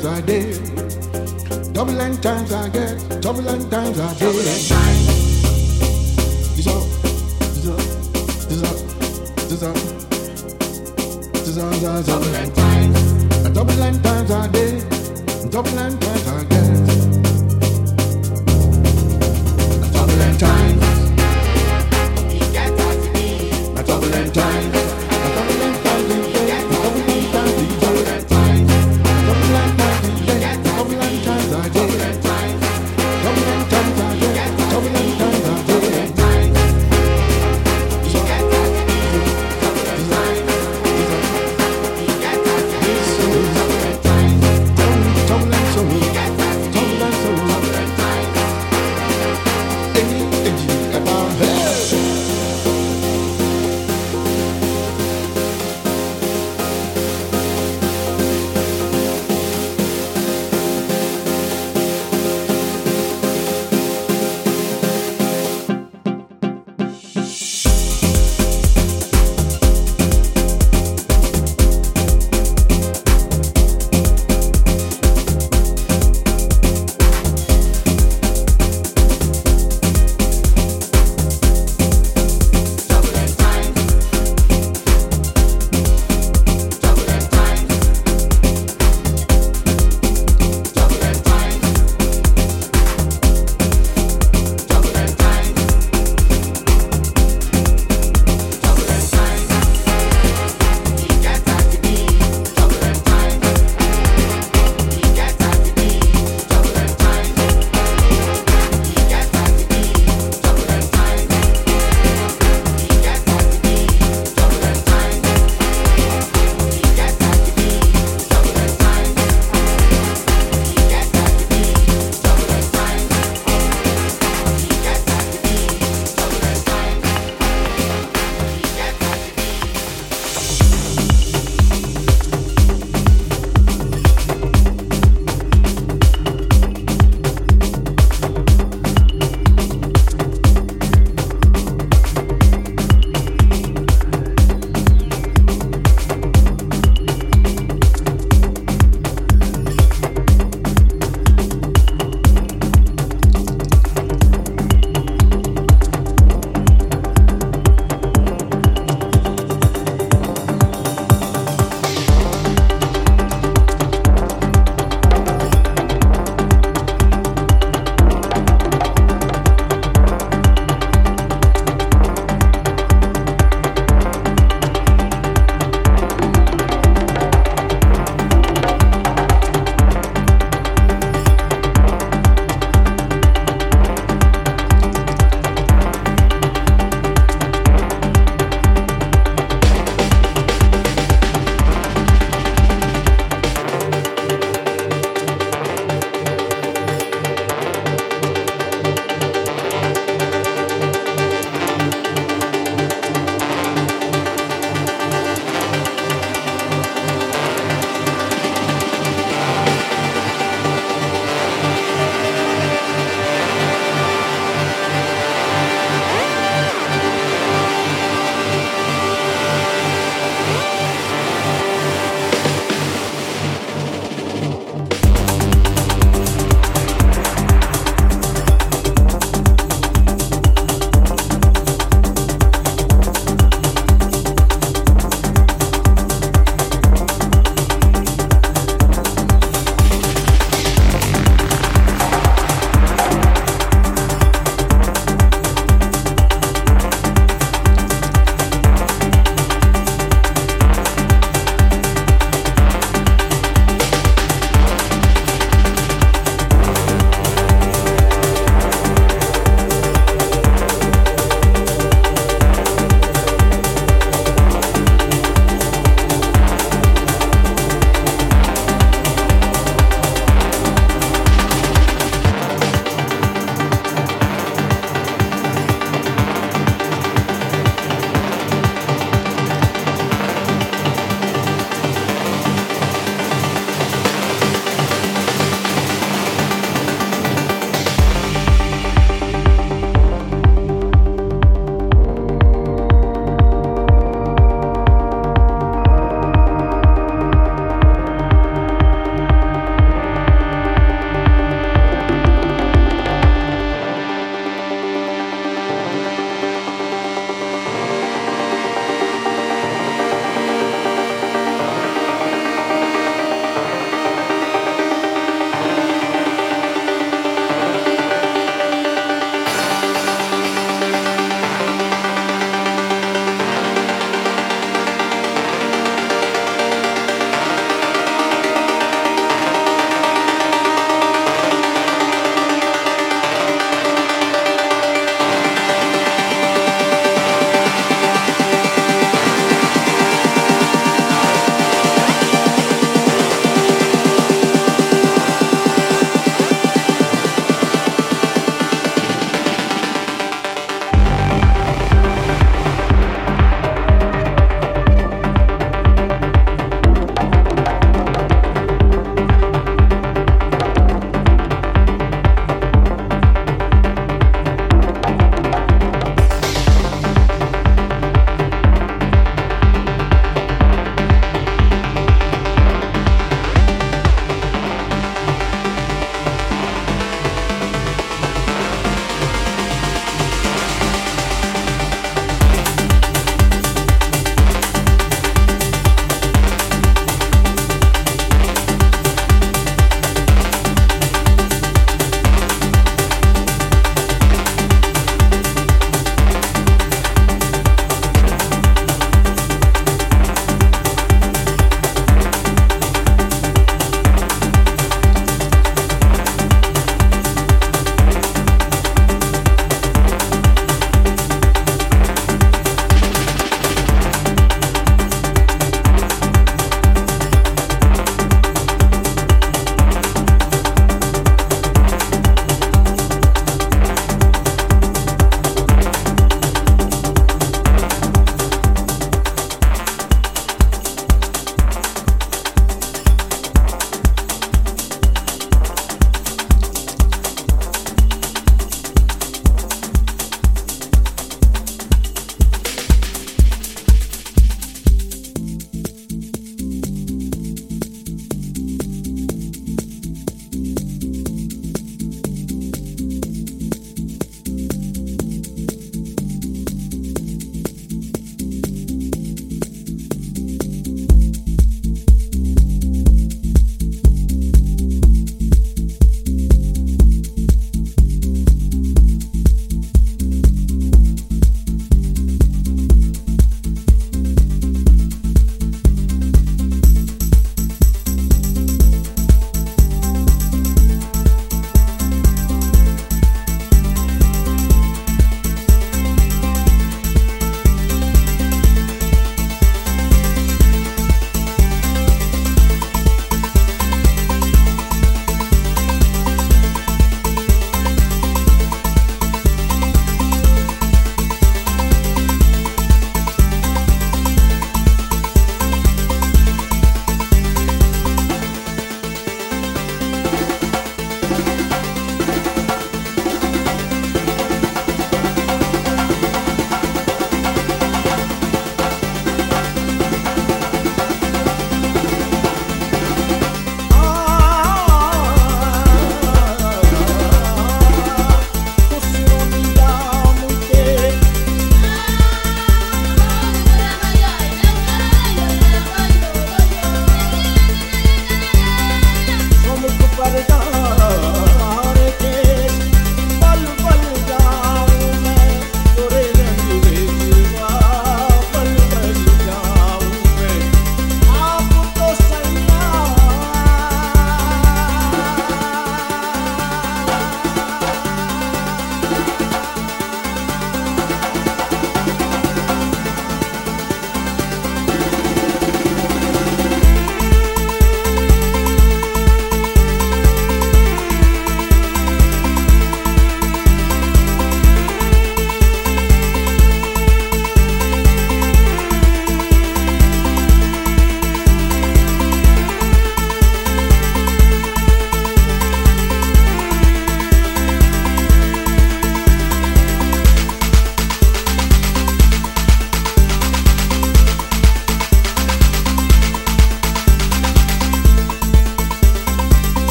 times I did. Double and times I get, double and times I did. This up, this up, this up, this up, this up, this up. Double and times, double and times I did, double and times I get.